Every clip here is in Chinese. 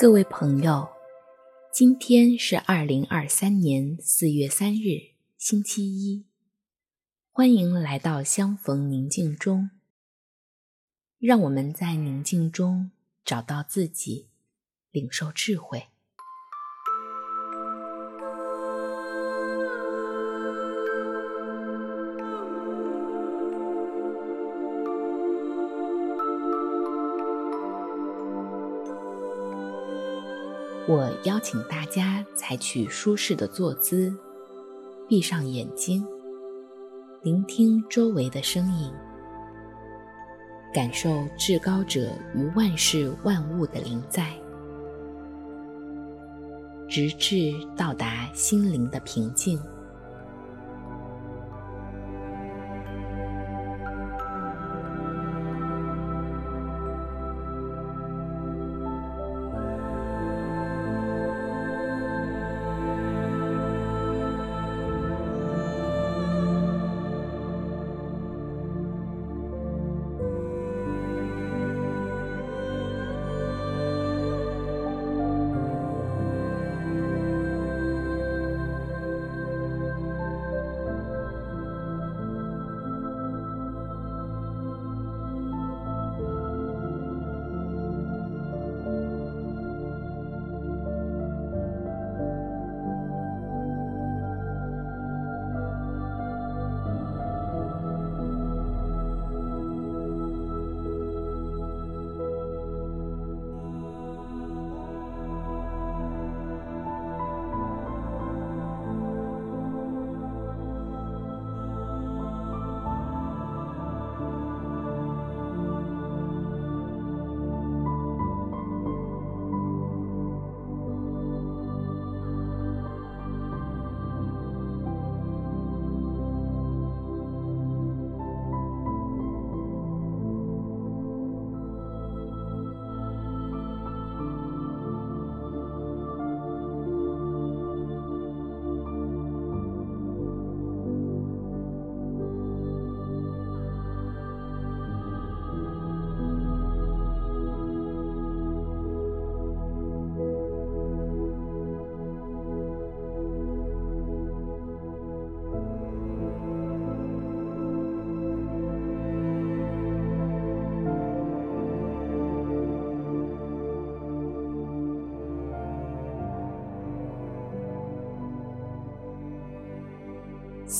各位朋友，今天是二零二三年四月三日，星期一。欢迎来到相逢宁静中，让我们在宁静中找到自己，领受智慧。我邀请大家采取舒适的坐姿，闭上眼睛，聆听周围的声音，感受至高者于万事万物的临在，直至到达心灵的平静。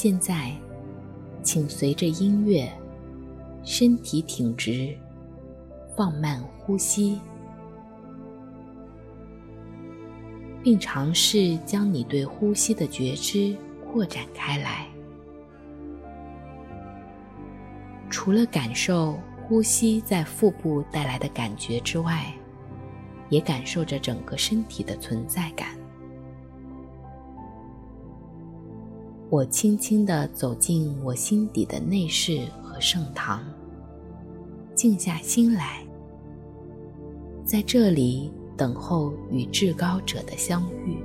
现在，请随着音乐，身体挺直，放慢呼吸，并尝试将你对呼吸的觉知扩展开来。除了感受呼吸在腹部带来的感觉之外，也感受着整个身体的存在感。我轻轻地走进我心底的内室和圣堂，静下心来，在这里等候与至高者的相遇。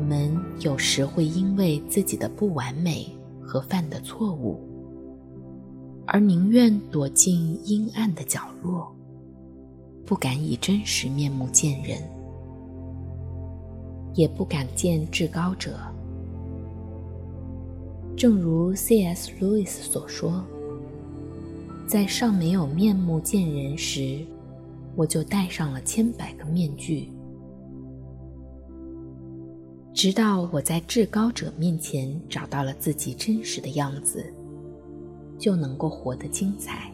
我们有时会因为自己的不完美和犯的错误，而宁愿躲进阴暗的角落，不敢以真实面目见人，也不敢见至高者。正如 C.S. 路易斯所说，在尚没有面目见人时，我就戴上了千百个面具。直到我在至高者面前找到了自己真实的样子，就能够活得精彩。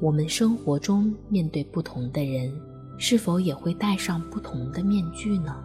我们生活中面对不同的人，是否也会戴上不同的面具呢？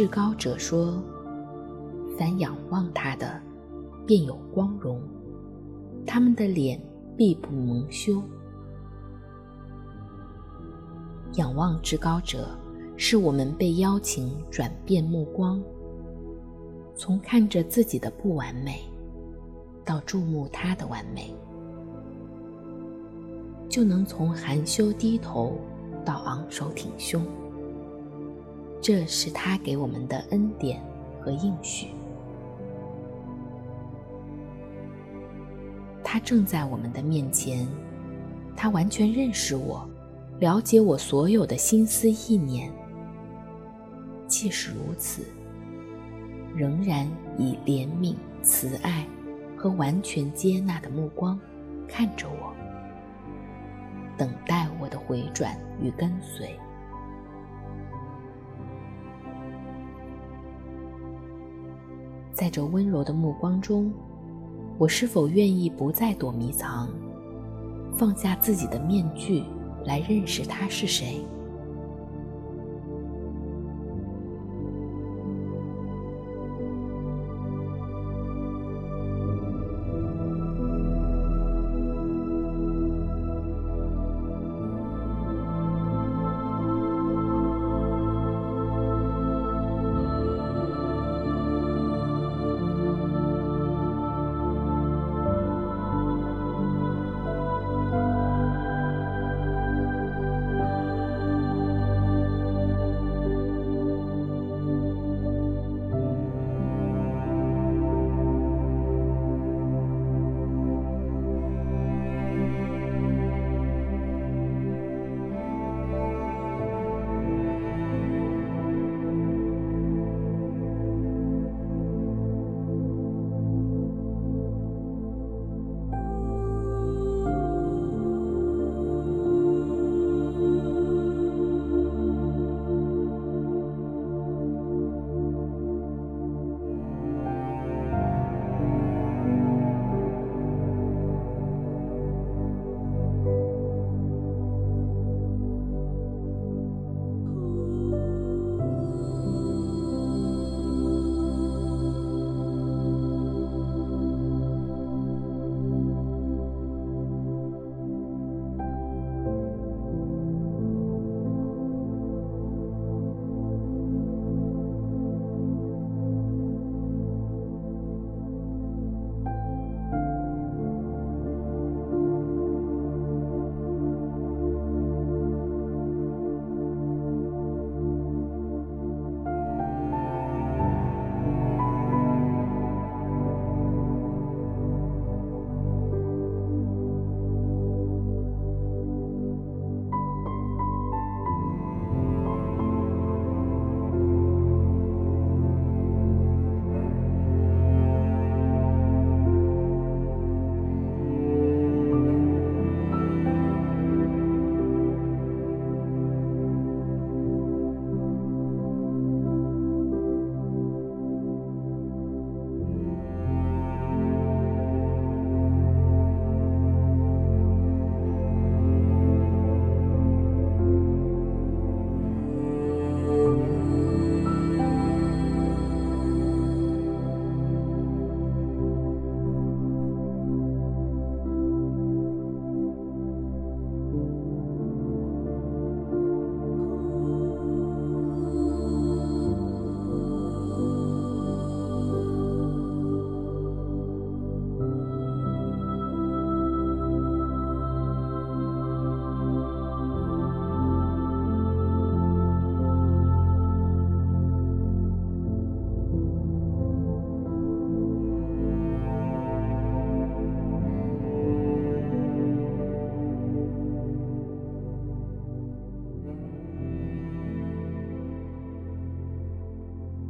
至高者说：“凡仰望他的，便有光荣，他们的脸必不蒙羞。仰望至高者，是我们被邀请转变目光，从看着自己的不完美，到注目他的完美，就能从含羞低头到昂首挺胸。”这是他给我们的恩典和应许。他正在我们的面前，他完全认识我，了解我所有的心思意念。即使如此，仍然以怜悯、慈爱和完全接纳的目光看着我，等待我的回转与跟随。在这温柔的目光中，我是否愿意不再躲迷藏，放下自己的面具，来认识他是谁？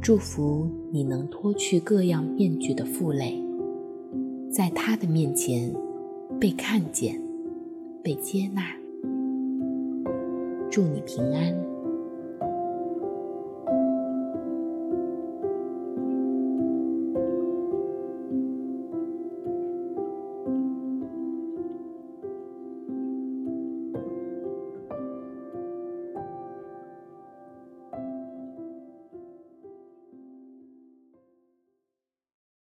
祝福你能脱去各样面具的负累，在他的面前被看见、被接纳。祝你平安。